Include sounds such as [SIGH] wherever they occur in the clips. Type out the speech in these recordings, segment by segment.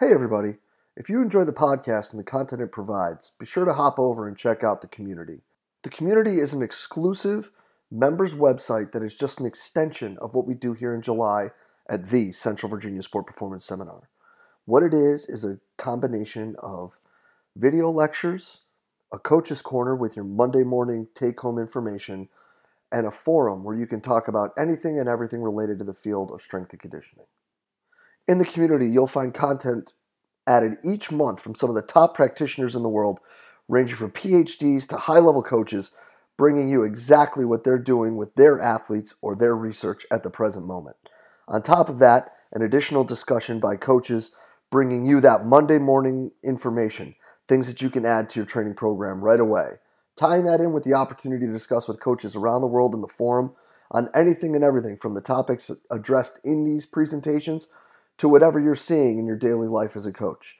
Hey, everybody. If you enjoy the podcast and the content it provides, be sure to hop over and check out the community. The community is an exclusive members website that is just an extension of what we do here in July at the Central Virginia Sport Performance Seminar. What it is is a combination of video lectures, a coach's corner with your Monday morning take home information, and a forum where you can talk about anything and everything related to the field of strength and conditioning. In the community, you'll find content added each month from some of the top practitioners in the world, ranging from PhDs to high level coaches, bringing you exactly what they're doing with their athletes or their research at the present moment. On top of that, an additional discussion by coaches bringing you that Monday morning information, things that you can add to your training program right away. Tying that in with the opportunity to discuss with coaches around the world in the forum on anything and everything from the topics addressed in these presentations to whatever you're seeing in your daily life as a coach.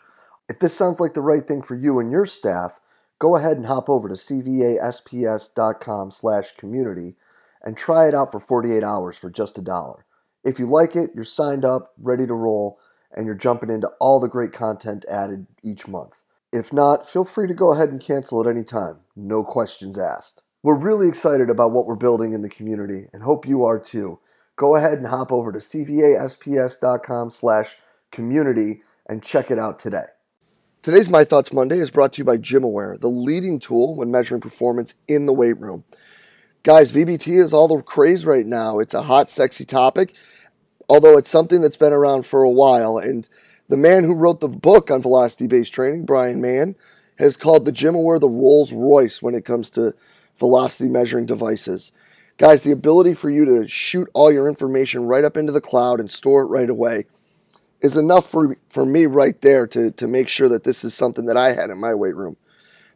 If this sounds like the right thing for you and your staff, go ahead and hop over to cvasps.com slash community and try it out for 48 hours for just a dollar. If you like it, you're signed up, ready to roll, and you're jumping into all the great content added each month. If not, feel free to go ahead and cancel at any time. No questions asked. We're really excited about what we're building in the community and hope you are too. Go ahead and hop over to cvasps.com slash community and check it out today. Today's My Thoughts Monday is brought to you by GymAware, the leading tool when measuring performance in the weight room. Guys, VBT is all the craze right now. It's a hot, sexy topic, although it's something that's been around for a while. And the man who wrote the book on velocity based training, Bryan Mann, has called the GymAware the Rolls Royce when it comes to velocity measuring devices. Guys, the ability for you to shoot all your information right up into the cloud and store it right away is enough for, for me right there to, to make sure that this is something that I had in my weight room.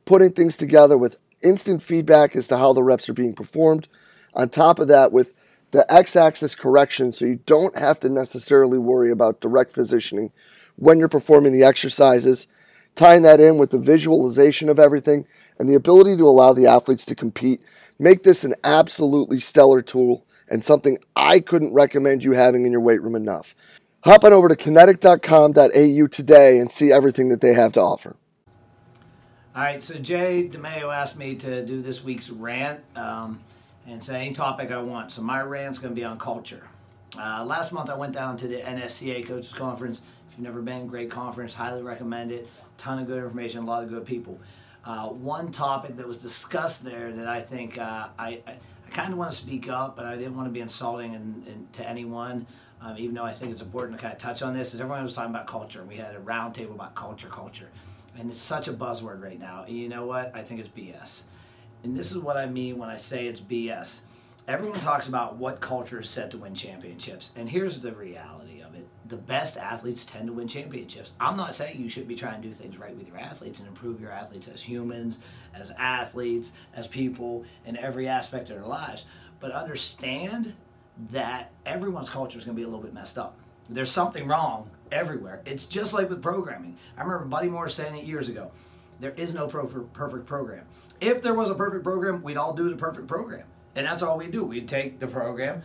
Putting things together with instant feedback as to how the reps are being performed. On top of that, with the x axis correction, so you don't have to necessarily worry about direct positioning when you're performing the exercises, tying that in with the visualization of everything and the ability to allow the athletes to compete. Make this an absolutely stellar tool and something I couldn't recommend you having in your weight room enough. Hop on over to kinetic.com.au today and see everything that they have to offer. All right, so Jay DeMayo asked me to do this week's rant um, and say any topic I want. So my rant's going to be on culture. Uh, last month I went down to the NSCA Coaches Conference if you've never been, great conference, highly recommend it. Ton of good information, a lot of good people. Uh, one topic that was discussed there that I think uh, I, I, kind of want to speak up, but I didn't want to be insulting in, in, to anyone, um, even though I think it's important to kind of touch on this, is everyone was talking about culture. We had a roundtable about culture, culture. And it's such a buzzword right now. And you know what? I think it's BS. And this is what I mean when I say it's BS. Everyone talks about what culture is set to win championships. And here's the reality the best athletes tend to win championships. I'm not saying you should be trying to do things right with your athletes and improve your athletes as humans, as athletes, as people in every aspect of their lives. But understand that everyone's culture is going to be a little bit messed up. There's something wrong everywhere. It's just like with programming. I remember Buddy Morris saying it years ago. There is no perfect program. If there was a perfect program, we'd all do the perfect program. And that's all we do. We'd take the program,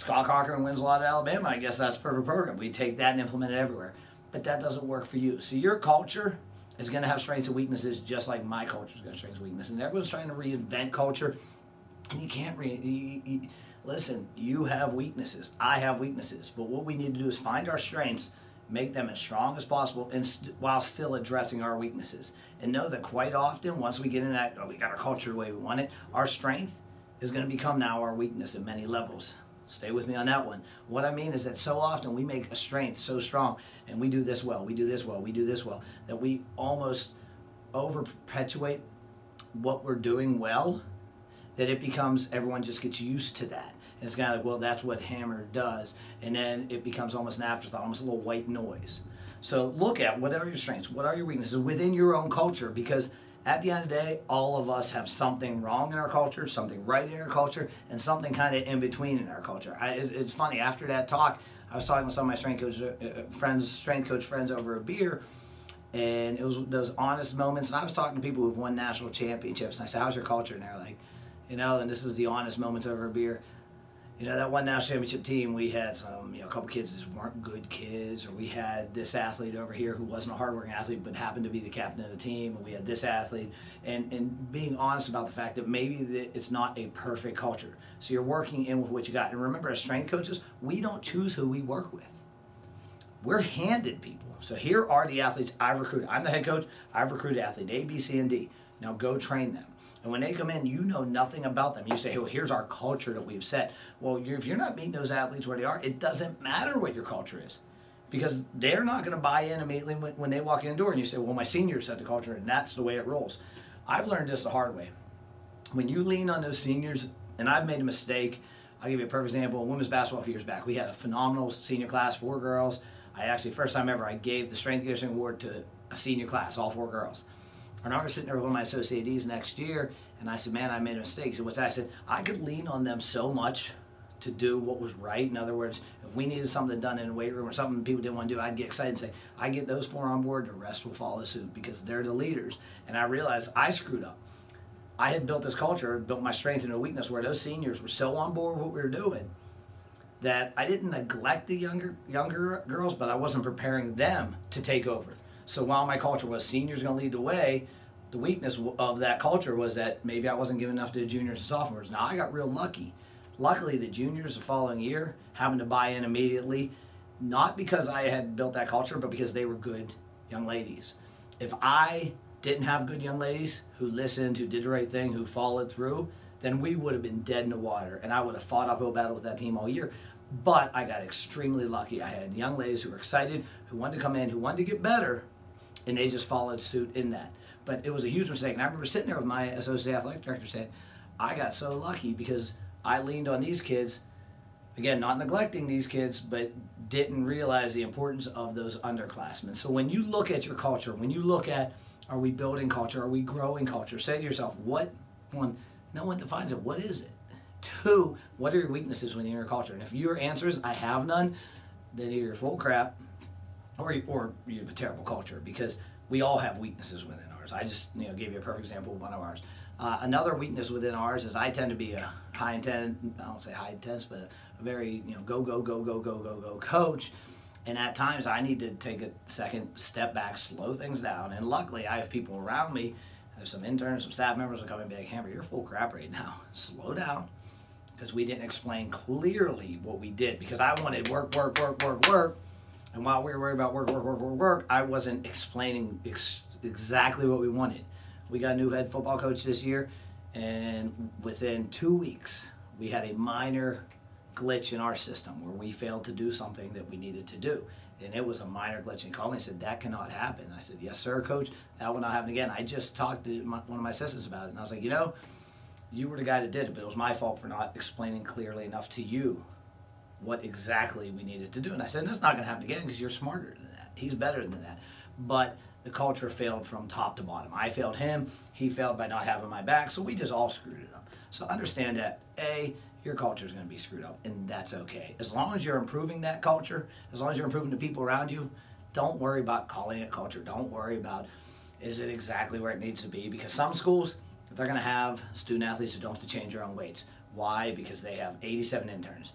Scott Cochran wins a lot at Alabama. I guess that's a perfect program. We take that and implement it everywhere. But that doesn't work for you. So your culture is going to have strengths and weaknesses, just like my culture is going to have strengths and weaknesses. And everyone's trying to reinvent culture, and you can't re. You, you, listen, you have weaknesses. I have weaknesses. But what we need to do is find our strengths, make them as strong as possible, and st- while still addressing our weaknesses. And know that quite often, once we get in that, oh, we got our culture the way we want it, our strength is going to become now our weakness at many levels. Stay with me on that one. What I mean is that so often we make a strength so strong and we do this well, we do this well, we do this well, that we almost over perpetuate what we're doing well, that it becomes everyone just gets used to that. And it's kind of like, well, that's what Hammer does. And then it becomes almost an afterthought, almost a little white noise. So look at what are your strengths, what are your weaknesses within your own culture, because at the end of the day, all of us have something wrong in our culture, something right in our culture, and something kind of in between in our culture. I, it's, it's, funny. After that talk, I was talking with some of my strength coach uh, uh, friends, strength coach friends over a beer, and it was those honest moments. And I was talking to people who've won national championships, and I said, "How's your culture?" And they're like, "You know," and this was the honest moments over a beer. You know that one national championship team we had some you know a couple kids that weren't good kids or we had this athlete over here who wasn't a hardworking athlete but happened to be the captain of the team and we had this athlete. And and being honest about the fact that maybe it's not a perfect culture. So you're working in with what you got. And remember as strength coaches we don't choose who we work with. We're handed people. So here are the athletes i've recruited. I'm the head coach. I've recruited athlete a b c and d now go train them and when they come in, you know nothing about them. You say, well, here's our culture that we've set. Well, you're, if you're not meeting those athletes where they are, it doesn't matter what your culture is. Because they're not going to buy in immediately when, when they walk in the door and you say, well, my seniors set the culture and that's the way it rolls. I've learned this the hard way. When you lean on those seniors, and I've made a mistake, I'll give you a perfect example. Women's basketball a few years back, we had a phenomenal senior class, four girls. I actually, first time ever, I gave the strength conditioning award to a senior class, all four girls. And I was sitting there with my associates next year, and I said, "Man, I made a mistake." So I said? I could lean on them so much to do what was right. In other words, if we needed something done in a weight room or something people didn't want to do, I'd get excited and say, "I get those four on board. The rest will follow suit because they're the leaders." And I realized I screwed up. I had built this culture, built my strength into a weakness, where those seniors were so on board with what we were doing that I didn't neglect the younger younger girls, but I wasn't preparing them to take over. So while my culture was seniors going to lead the way, the weakness of that culture was that maybe I wasn't giving enough to the juniors and sophomores. Now I got real lucky. Luckily, the juniors the following year having to buy in immediately, not because I had built that culture, but because they were good young ladies. If I didn't have good young ladies who listened, who did the right thing, who followed through, then we would have been dead in the water, and I would have fought uphill battle with that team all year. But I got extremely lucky. I had young ladies who were excited, who wanted to come in, who wanted to get better, and they just followed suit in that. But it was a huge mistake. And I remember sitting there with my associate athletic director saying, I got so lucky because I leaned on these kids, again, not neglecting these kids, but didn't realize the importance of those underclassmen. So when you look at your culture, when you look at are we building culture, are we growing culture, say to yourself, what, one, no one defines it, what is it? Two, what are your weaknesses within your culture? And if your answer is, I have none, then you're full crap or, or you have a terrible culture because we all have weaknesses within ours. I just you know gave you a perfect example of one of ours. Uh, another weakness within ours is I tend to be a high intent, I don't say high intense, but a, very you know go go go go go go go coach. And at times I need to take a second step back, slow things down. And luckily I have people around me. There's some interns, some staff members will come and be like, Hammer, you're full crap right now. [LAUGHS] Slow down. Because we didn't explain clearly what we did. Because I wanted work, work, work, work, work and while we were worried about work, work, work, work, work, I wasn't explaining ex- exactly what we wanted. We got a new head football coach this year, and within two weeks, we had a minor glitch in our system where we failed to do something that we needed to do. And it was a minor glitch. And called me and said, That cannot happen. I said, Yes, sir, coach. That will not happen again. I just talked to my, one of my assistants about it. And I was like, You know, you were the guy that did it, but it was my fault for not explaining clearly enough to you what exactly we needed to do. And I said, that's not going to happen again because you're smarter than that. He's better than that. But the culture failed from top to bottom. I failed him. He failed by not having my back. So we just all screwed it up. So understand that, A, your culture is going to be screwed up, and that's okay. As long as you're improving that culture, as long as you're improving the people around you, don't worry about calling it culture. Don't worry about is it exactly where it needs to be because some schools they're going to have student athletes who don't have to change their own weights. Why? Because they have 87 interns.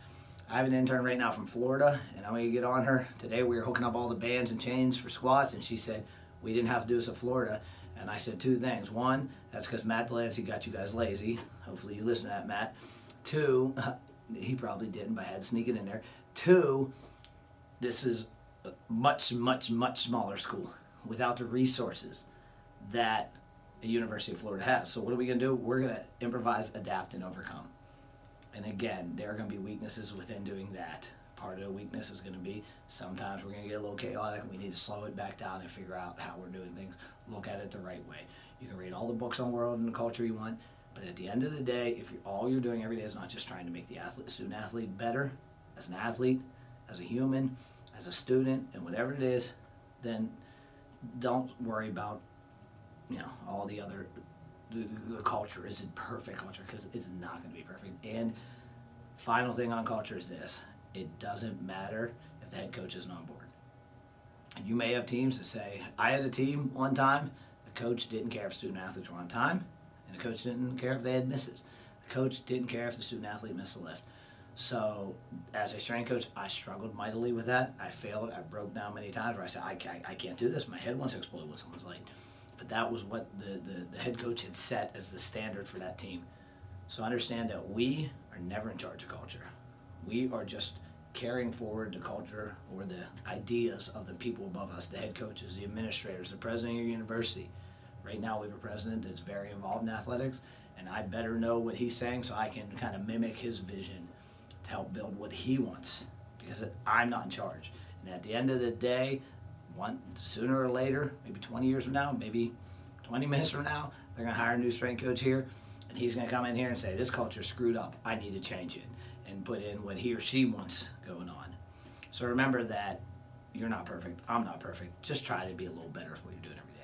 I have an intern right now from Florida, and I'm to get on her. Today we were hooking up all the bands and chains for squats, and she said, We didn't have to do this at Florida. And I said two things. One, that's because Matt Delancey got you guys lazy. Hopefully you listen to that, Matt. Two, [LAUGHS] he probably didn't, but I had to sneak it in there. Two, this is a much, much, much smaller school without the resources that a University of Florida has. So what are we to do? We're to improvise, adapt, and overcome. And again, there are going to be weaknesses within doing that. Part of the weakness is going to be sometimes we're going to get a little chaotic and we need to slow it back down and figure out how we're doing things. Look at it the right way. You can read all the books on world and culture you want, but at the end of the day, if you're, all you're doing every day is not just trying to make the athlete, student athlete better as an athlete, as a human, as a student, and whatever it is, then don't worry about you know all the other the, the culture isn't perfect culture because it's not going to be perfect. And final thing on culture is this: it doesn't matter if the head coach isn't on board. You may have teams that say, "I had a team one time. The coach didn't care if student athletes were on time, and the coach didn't care if they had misses. The coach didn't care if the student athlete missed a lift." So, as a strength coach, I struggled mightily with that. I failed. I broke down many times where I said, I can't, I can't do this. My head wants to explode when someone's late. But that was what the, the, the head coach had set as the standard for that team. So, understand that we are never in charge of culture. We are just carrying forward the culture or the ideas of the people above us the head coaches, the administrators, the president of your university. Right now, we have a president that's very involved in athletics, and I better know what he's saying so I can kind of mimic his vision to help build what he wants because I'm not in charge. And at the end of the day, one sooner or later, maybe 20 years from now, maybe 20 [LAUGHS] minutes from now, they're going to hire a new strength coach here, and he's going to come in here and say, "This culture's screwed up. I need to change it," and put in what he or she wants going on. So remember that you're not perfect. I'm not perfect. Just try to be a little better at what you're doing every.